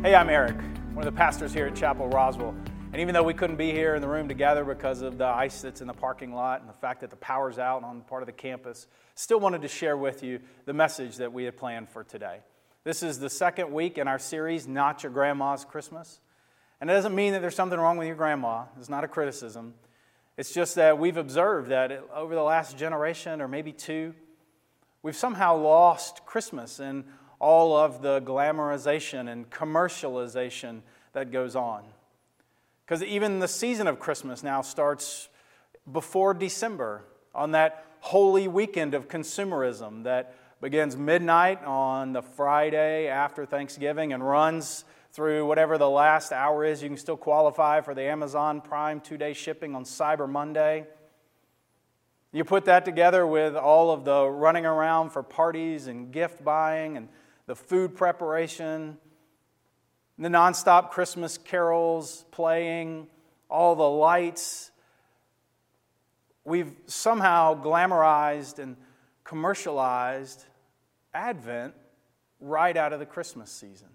Hey, I'm Eric, one of the pastors here at Chapel Roswell. And even though we couldn't be here in the room together because of the ice that's in the parking lot and the fact that the power's out on part of the campus, still wanted to share with you the message that we had planned for today. This is the second week in our series, Not Your Grandma's Christmas. And it doesn't mean that there's something wrong with your grandma, it's not a criticism. It's just that we've observed that over the last generation or maybe two, we've somehow lost Christmas and all of the glamorization and commercialization that goes on. Because even the season of Christmas now starts before December on that holy weekend of consumerism that begins midnight on the Friday after Thanksgiving and runs through whatever the last hour is. You can still qualify for the Amazon Prime two day shipping on Cyber Monday. You put that together with all of the running around for parties and gift buying and the food preparation, the nonstop Christmas carols playing, all the lights. We've somehow glamorized and commercialized Advent right out of the Christmas season.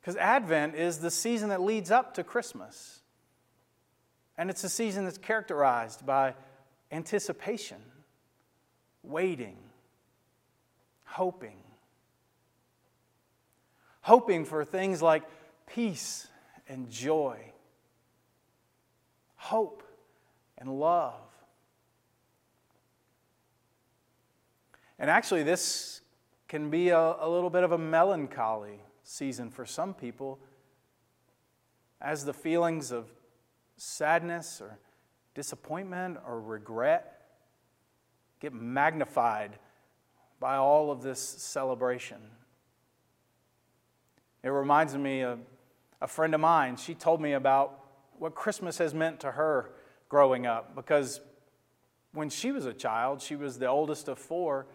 Because Advent is the season that leads up to Christmas. And it's a season that's characterized by anticipation, waiting, hoping. Hoping for things like peace and joy, hope and love. And actually, this can be a, a, little bit of a melancholy season for some people as the feelings of sadness or disappointment or regret get magnified by all of this celebration. It reminds me of a friend of mine. She told me about what Christmas has meant to her growing up because when she was a child, she was the oldest of four,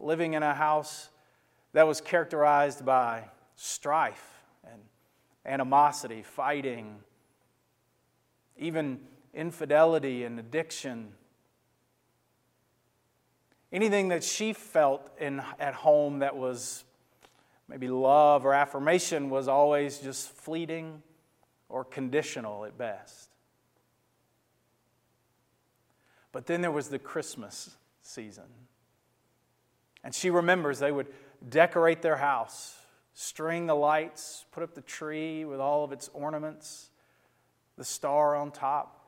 living in a house that was characterized by strife and animosity, fighting, even infidelity and addiction anything that she felt in, at home that was maybe love or affirmation was always just fleeting or conditional at best. But then there was the Christmas season. And she remembers they would decorate their house, string the lights, put up the tree with all of its ornaments, the star on top.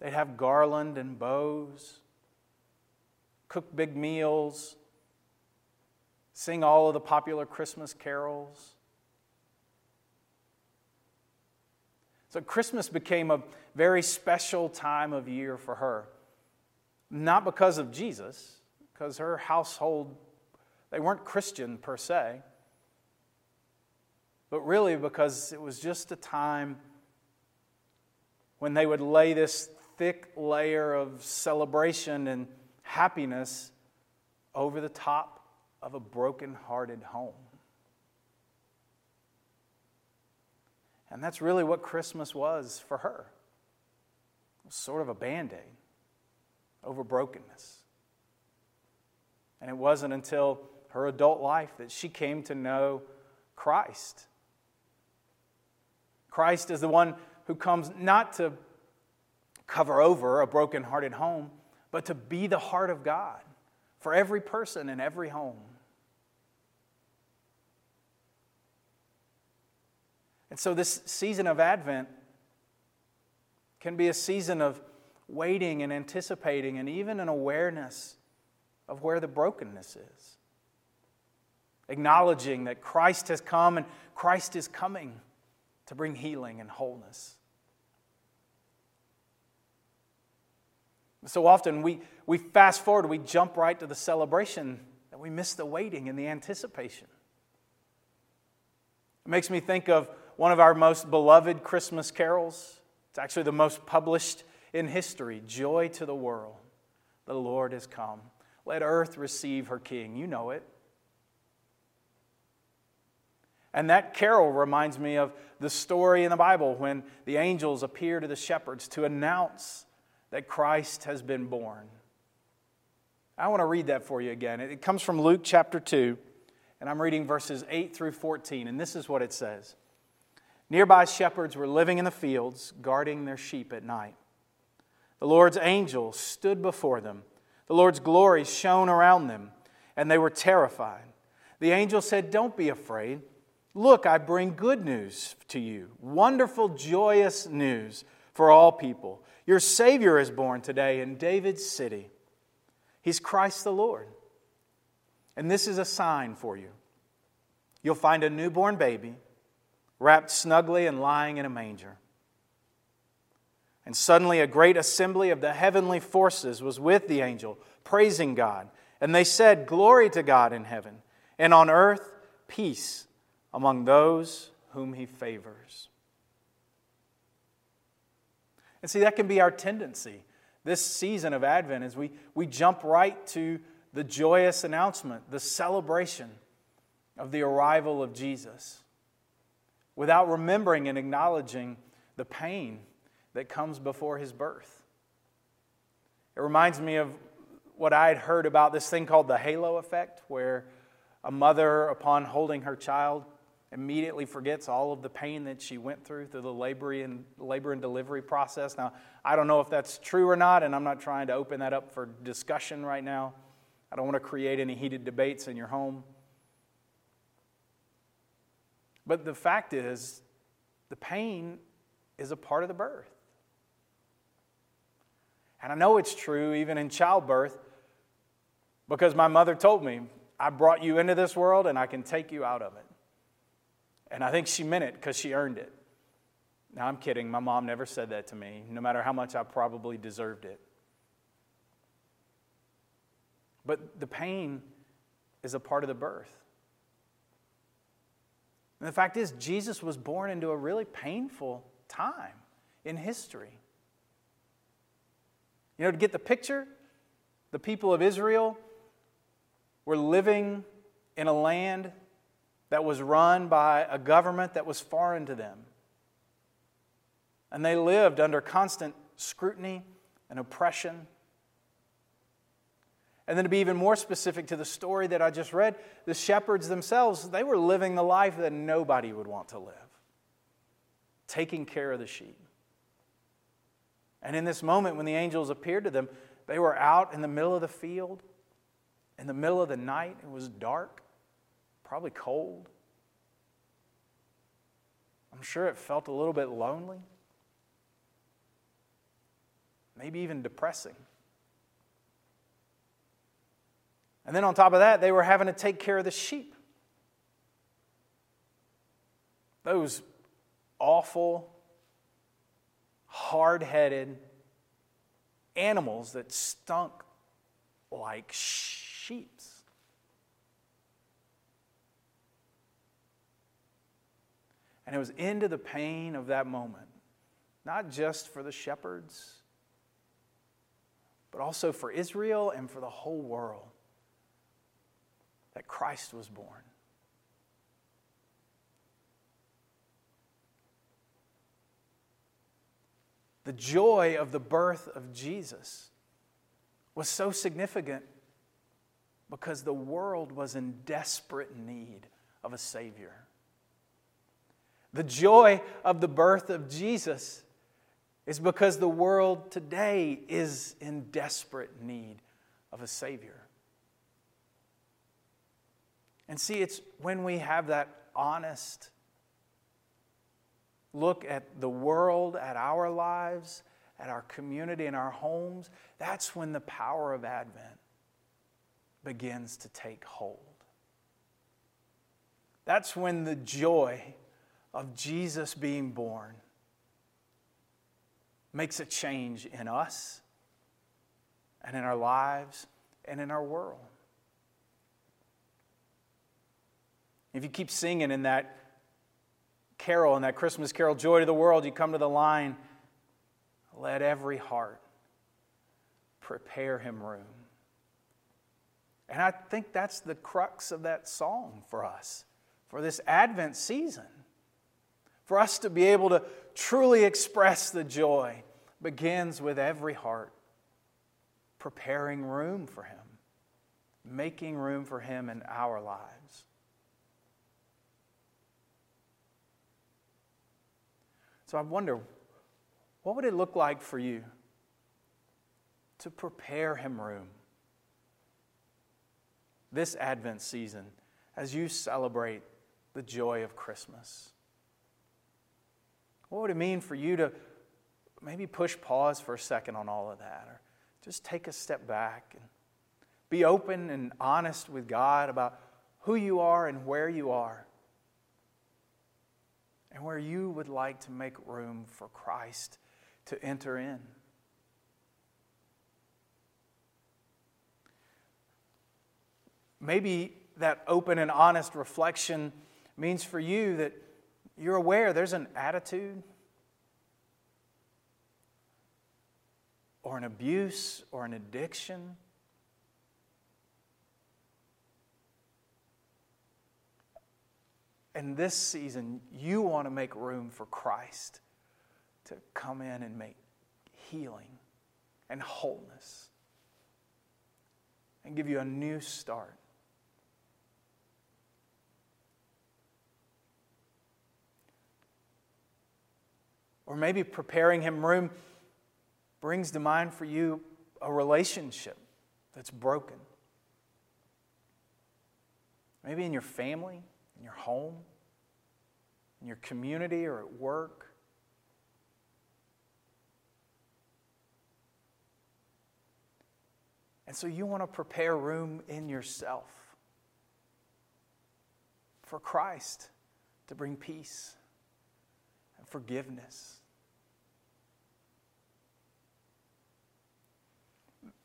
They'd have garland and bows cook big meals, sing all of the popular Christmas carols. So, Christmas became a very special time of year for her. Not because of Jesus, because her household, they weren't Christian per se, but really because it was just a time when they would lay this thick layer of celebration and happiness over the top of a broken-hearted home. And that's really what Christmas was for her. It was sort of a band aid over brokenness. And it wasn't until her adult life that she came to know Christ. Christ is the one who comes not to cover over a broken-hearted home, but to be the heart of God for every person in every home. And so, this season of Advent can be a season of waiting and anticipating and even an awareness of where the brokenness is. Acknowledging that Christ has come and Christ is coming to bring healing and wholeness. So often we, we fast forward, we jump right to the celebration, and we miss the waiting and the anticipation. It makes me think of one of our most beloved Christmas carols. It's actually the most published in history Joy to the world. The Lord has come. Let earth receive her King. You know it. And that carol reminds me of the story in the Bible when the angels appear to the shepherds to announce that Christ has been born. I want to read that for you again. It comes from Luke chapter 2, and I'm reading verses 8 through 14, and this is what it says Nearby shepherds were living in the fields, guarding their sheep at night. The Lord's angel stood before them, the Lord's glory shone around them, and they were terrified. The angel said, Don't be afraid. Look, I bring good news to you, wonderful, joyous news for all people. Your Savior is born today in David's city. He's Christ the Lord. And this is a sign for you. You'll find a newborn baby wrapped snugly and lying in a manger. And suddenly a great assembly of the heavenly forces was with the angel, praising God. And they said, Glory to God in heaven, and on earth, peace among those whom he favors. And see, that can be our tendency this season of Advent as we, we jump right to the joyous announcement, the celebration of the arrival of Jesus, without remembering and acknowledging the pain that comes before his birth. It reminds me of what I had heard about this thing called the halo effect, where a mother, upon holding her child, immediately forgets all of the pain that she went through through the labor and, labor and delivery process. Now, I don't know if that's true or not, and I'm not trying to open that up for discussion right now. I don't want to create any heated debates in your home. But the fact is, the pain is a part of the birth. And I know it's true even in childbirth because my mother told me, I brought you into this world and I can take you out of it. And I think she meant it because she earned it. Now, I'm kidding. My mom never said that to me, no matter how much I probably deserved it. But the pain is a part of the birth. And the fact is, Jesus was born into a really painful time in history. You know, to get the picture, the people of Israel were living in a land that was run by a government that was foreign to them. And they lived under constant scrutiny and oppression. And then to be even more specific to the story that I just read, the shepherds themselves, they were living the life that nobody would want to live, taking care of the sheep. And in this moment, when the angels appeared to them, they were out in the middle of the field, in the middle of the night. It was dark, probably cold. I'm sure it felt a little bit lonely, maybe even depressing. And then on top of that, they were having to take care of the sheep. Those awful, hard headed animals that stunk like sheeps. And it was into the pain of that moment, not just for the shepherds, but also for Israel and for the whole world, that Christ was born. The joy of the birth of Jesus was so significant because the world was in desperate need of a Savior. The joy of the birth of Jesus is because the world today is in desperate need of a Savior. And see, it's when we have that honest look at the world, at our lives, at our community, and our homes, that's when the power of Advent begins to take hold. That's when the joy of Jesus being born makes a change in us and in our lives and in our world. If you keep singing in that carol, in that Christmas carol, Joy to the World, you come to the line, let every heart prepare him room. And I think that's the crux of that song for us, for this Advent season. For us to be able to truly express the joy begins with every heart preparing room for Him, making room for Him in our lives. So I wonder, what would it look like for you to prepare Him room this Advent season as you celebrate the joy of Christmas? What would it mean for you to maybe push pause for a second on all of that, or just take a step back and be open and honest with God about who you are and where you are, and where you would like to make room for Christ to enter in? Maybe that open and honest reflection means for you that you're aware there's an attitude or an abuse or an addiction. And this season, you want to make room for Christ to come in and make healing and wholeness and give you a new start. Or maybe preparing him room brings to mind for you a relationship that's broken. Maybe in your family, in your home, in your community, or at work. And so you want to prepare room in yourself for Christ to bring peace forgiveness.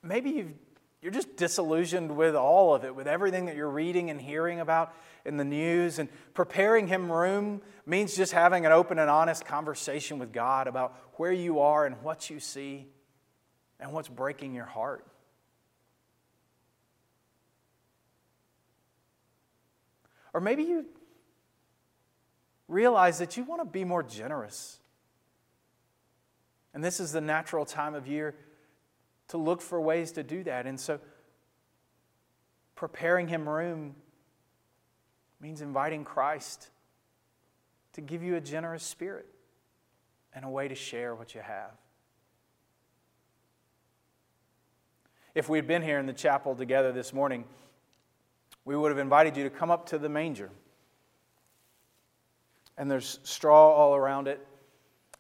Maybe you you're just disillusioned with all of it, with everything that you're reading and hearing about in the news. And preparing Him room means just having an open and honest conversation with God about where you are and what you see and what's breaking your heart. Or maybe you realize that you want to be more generous. And this is the natural time of year to look for ways to do that. And so, preparing Him room means inviting Christ to give you a generous spirit and a way to share what you have. If we'd been here in the chapel together this morning, we would have invited you to come up to the manger and there's straw all around it.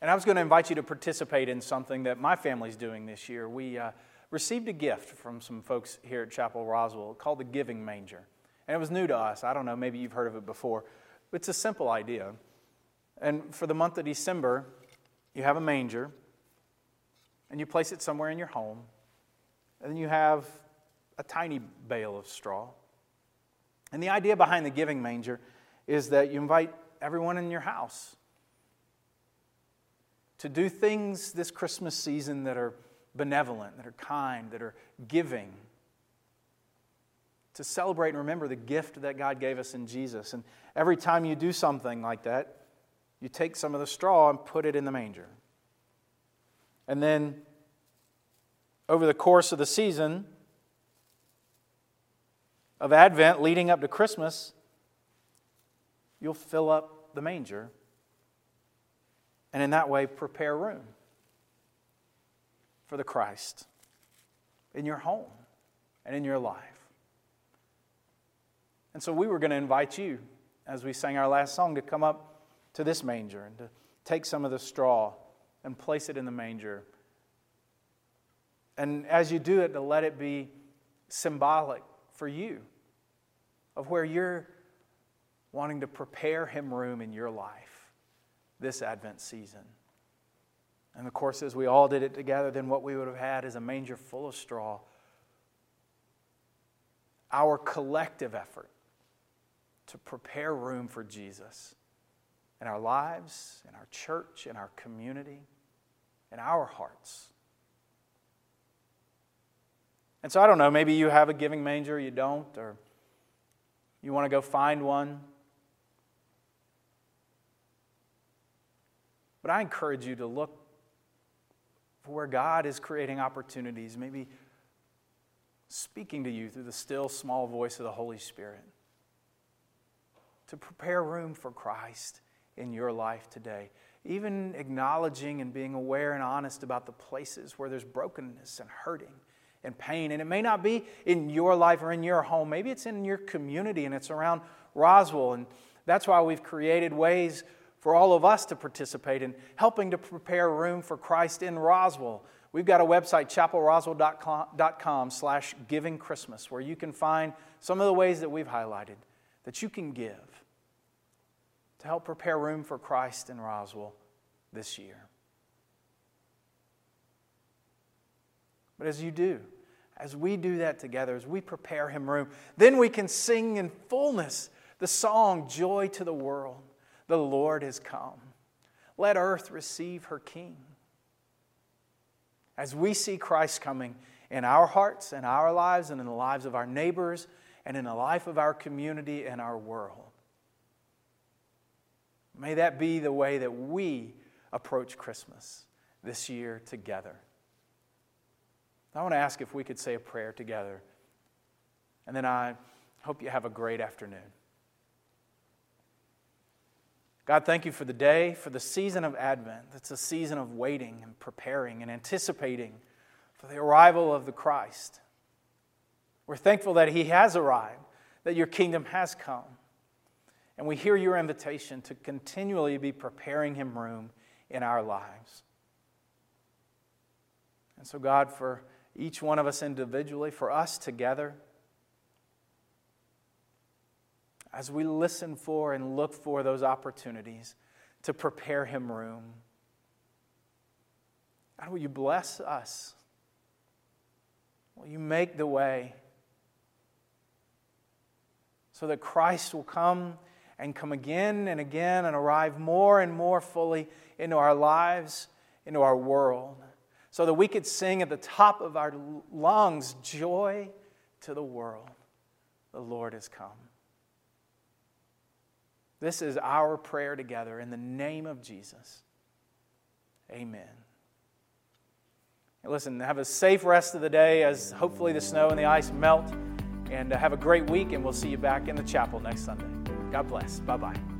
And I was going to invite you to participate in something that my family's doing this year. We uh, received a gift from some folks here at Chapel Roswell called the Giving Manger. And it was new to us. I don't know, maybe you've heard of it before. It's a simple idea. And for the month of December, you have a manger, and you place it somewhere in your home. And then you have a tiny bale of straw. And the idea behind the giving manger is that you invite everyone in your house to do things this Christmas season that are benevolent, that are kind, that are giving. To celebrate and remember the gift that God gave us in Jesus. And every time you do something like that, you take some of the straw and put it in the manger. And then, over the course of the season of Advent leading up to Christmas, you'll fill up the manger and in that way prepare room for the Christ in your home and in your life. And so we were going to invite you, as we sang our last song, to come up to this manger and to take some of the straw and place it in the manger. And as you do it, to let it be symbolic for you of where you're wanting to prepare Him room in your life this Advent season. And of course, as we all did it together, then what we would have had is a manger full of straw. Our collective effort to prepare room for Jesus in our lives, in our church, in our community, in our hearts. And so I don't know, maybe you have a giving manger, you don't, or you want to go find one. But I encourage you to look for where God is creating opportunities, maybe speaking to you through the still small voice of the Holy Spirit, to prepare room for Christ in your life today. even acknowledging and being aware and honest about the places where there's brokenness and hurting and pain. And it may not be in your life or in your home, maybe it's in your community and it's around Roswell. And that's why we've created ways for all of us to participate in helping to prepare room for Christ in Roswell. We've got a website, chapelroswell.com slash giving Christmas, where you can find some of the ways that we've highlighted that you can give to help prepare room for Christ in Roswell this year. But as you do, as we do that together, as we prepare Him room, then we can sing in fullness the song, Joy to the World. The Lord has come. Let earth receive her King. As we see Christ coming in our hearts and our lives and in the lives of our neighbors and in the life of our community and our world, may that be the way that we approach Christmas this year together. I want to ask if we could say a prayer together. And then I hope you have a great afternoon. God, thank you for the day, for the season of Advent. It's a season of waiting and preparing and anticipating for the arrival of the Christ. We're thankful that He has arrived, that your kingdom has come. And we hear your invitation to continually be preparing Him room in our lives. And so, God, for each one of us individually, for us together, as we listen for and look for those opportunities to prepare Him room. God, will you bless us? Will you make the way so that Christ will come and come again and again and arrive more and more fully into our lives, into our world? so that we could sing at the top of our lungs, Joy to the world. The Lord has come. This is our prayer together in the name of Jesus. Amen. Listen, have a safe rest of the day as hopefully the snow and the ice melt. And uh, have a great week, and we'll see you back in the chapel next Sunday. God bless. Bye bye.